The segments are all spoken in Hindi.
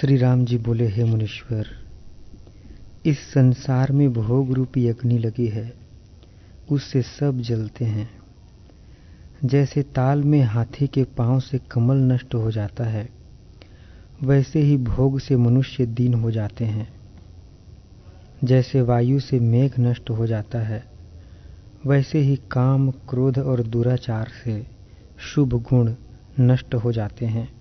श्री राम जी बोले, हे मुनीश्वर, इस संसार में भोग रूपी अग्नि लगी है, उससे सब जलते हैं। जैसे ताल में हाथी के पाँव से कमल नष्ट हो जाता है, वैसे ही भोग से मनुष्य दीन हो जाते हैं। जैसे वायु से मेघ नष्ट हो जाता है, वैसे ही काम, क्रोध और दुराचार से शुभ गुण नष्ट हो जाते हैं।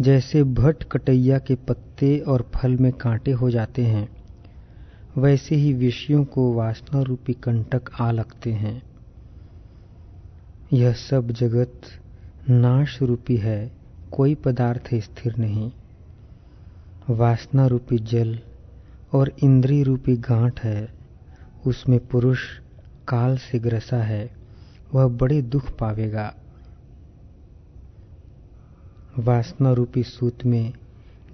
जैसे भट कटैया के पत्ते और फल में कांटे हो जाते हैं, वैसे ही विषयों को वासना रूपी कंटक आ लगते हैं। यह सब जगत नाश रूपी है, कोई पदार्थ स्थिर नहीं। वासना रूपी जल और इंद्रिय रूपी गांठ है, उसमें पुरुष काल से ग्रसा है, वह बड़े दुख पावेगा। वासना रूपी सूत में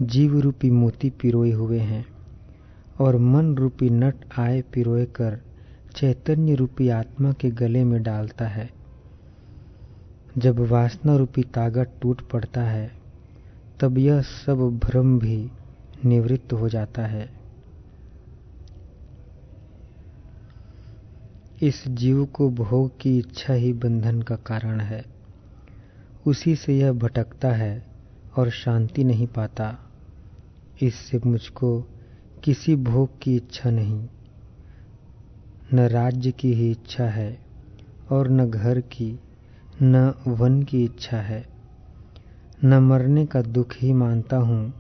जीव रूपी मोती पिरोए हुए हैं और मन रूपी नट आए पिरोए कर चैतन्य रूपी आत्मा के गले में डालता है। जब वासना रूपी तागा टूट पड़ता है, तब यह सब भ्रम भी निवृत्त हो जाता है। इस जीव को भोग की इच्छा ही बंधन का कारण है। उसी से यह भटकता है और शांति नहीं पाता। इससे मुझको किसी भोग की इच्छा नहीं। न राज्य की ही इच्छा है और न घर की, न वन की इच्छा है। न मरने का दुख ही मानता हूँ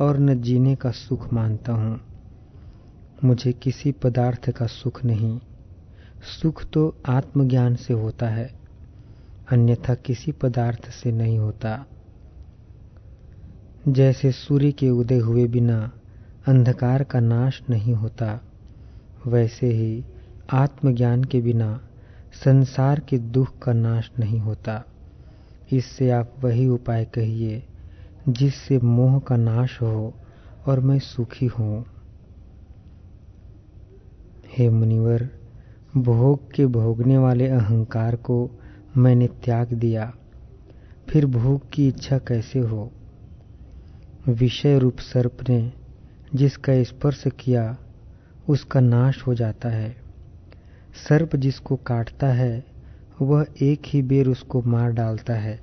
और न जीने का सुख मानता हूँ। मुझे किसी पदार्थ का सुख नहीं। सुख तो आत्मज्ञान से होता है। अन्यथा किसी पदार्थ से नहीं होता। जैसे सूर्य के उदय हुए बिना अंधकार का नाश नहीं होता, वैसे ही आत्मज्ञान के बिना संसार के दुख का नाश नहीं होता। इससे आप वही उपाय कहिए, जिससे मोह का नाश हो और मैं सुखी हूँ। हे मुनिवर, भोग के भोगने वाले अहंकार को मैंने त्याग दिया। फिर भोग की इच्छा कैसे हो? विषय रूप सर्प ने जिसका स्पर्श किया, उसका नाश हो जाता है। सर्प जिसको काटता है, वह एक ही बेर उसको मार डालता है।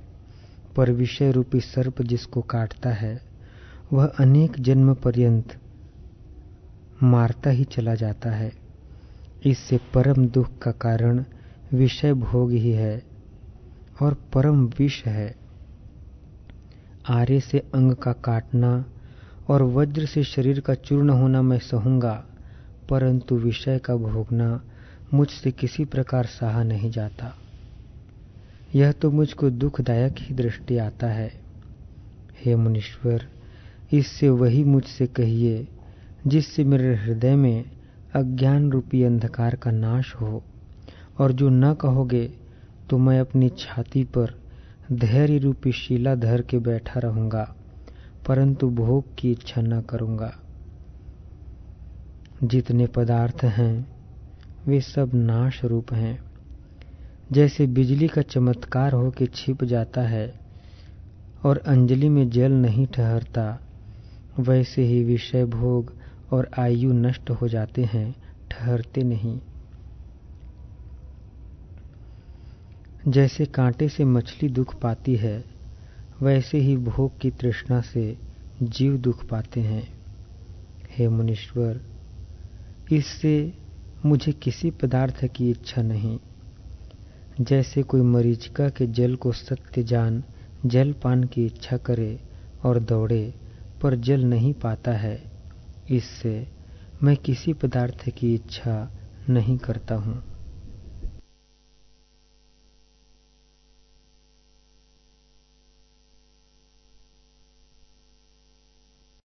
पर विषय रूपी सर्प जिसको काटता है, वह अनेक जन्म पर्यंत मारता ही चला जाता है। इससे परम दुख का कारण विषय भोग ही है। और परम विष है। आर्य से अंग का काटना और वज्र से शरीर का चूर्ण होना मैं सहूँगा, परंतु विषय का भोगना मुझसे किसी प्रकार सहा नहीं जाता। यह तो मुझको दुखदायक ही दृष्टि आता है। हे मुनीश्वर, इससे वही मुझसे कहिए, जिससे मेरे हृदय में अज्ञान रूपी अंधकार का नाश हो, और जो न कहोगे तो मैं अपनी छाती पर धैर्य रूपी शिला धर के बैठा रहूँगा, परंतु भोग की इच्छा न करूँगा। जितने पदार्थ हैं, वे सब नाश रूप हैं। जैसे बिजली का चमत्कार हो के छिप जाता है, और अंजलि में जल नहीं ठहरता, वैसे ही विषय भोग और आयु नष्ट हो जाते हैं, ठहरते नहीं। जैसे कांटे से मछली दुख पाती है, वैसे ही भोग की तृष्णा से जीव दुख पाते हैं। हे मुनीश्वर, इससे मुझे किसी पदार्थ की इच्छा नहीं। जैसे कोई मरीचिका के जल को सत्य जान, जल पान की इच्छा करे और दौड़े, पर जल नहीं पाता है, इससे मैं किसी पदार्थ की इच्छा नहीं करता हूँ।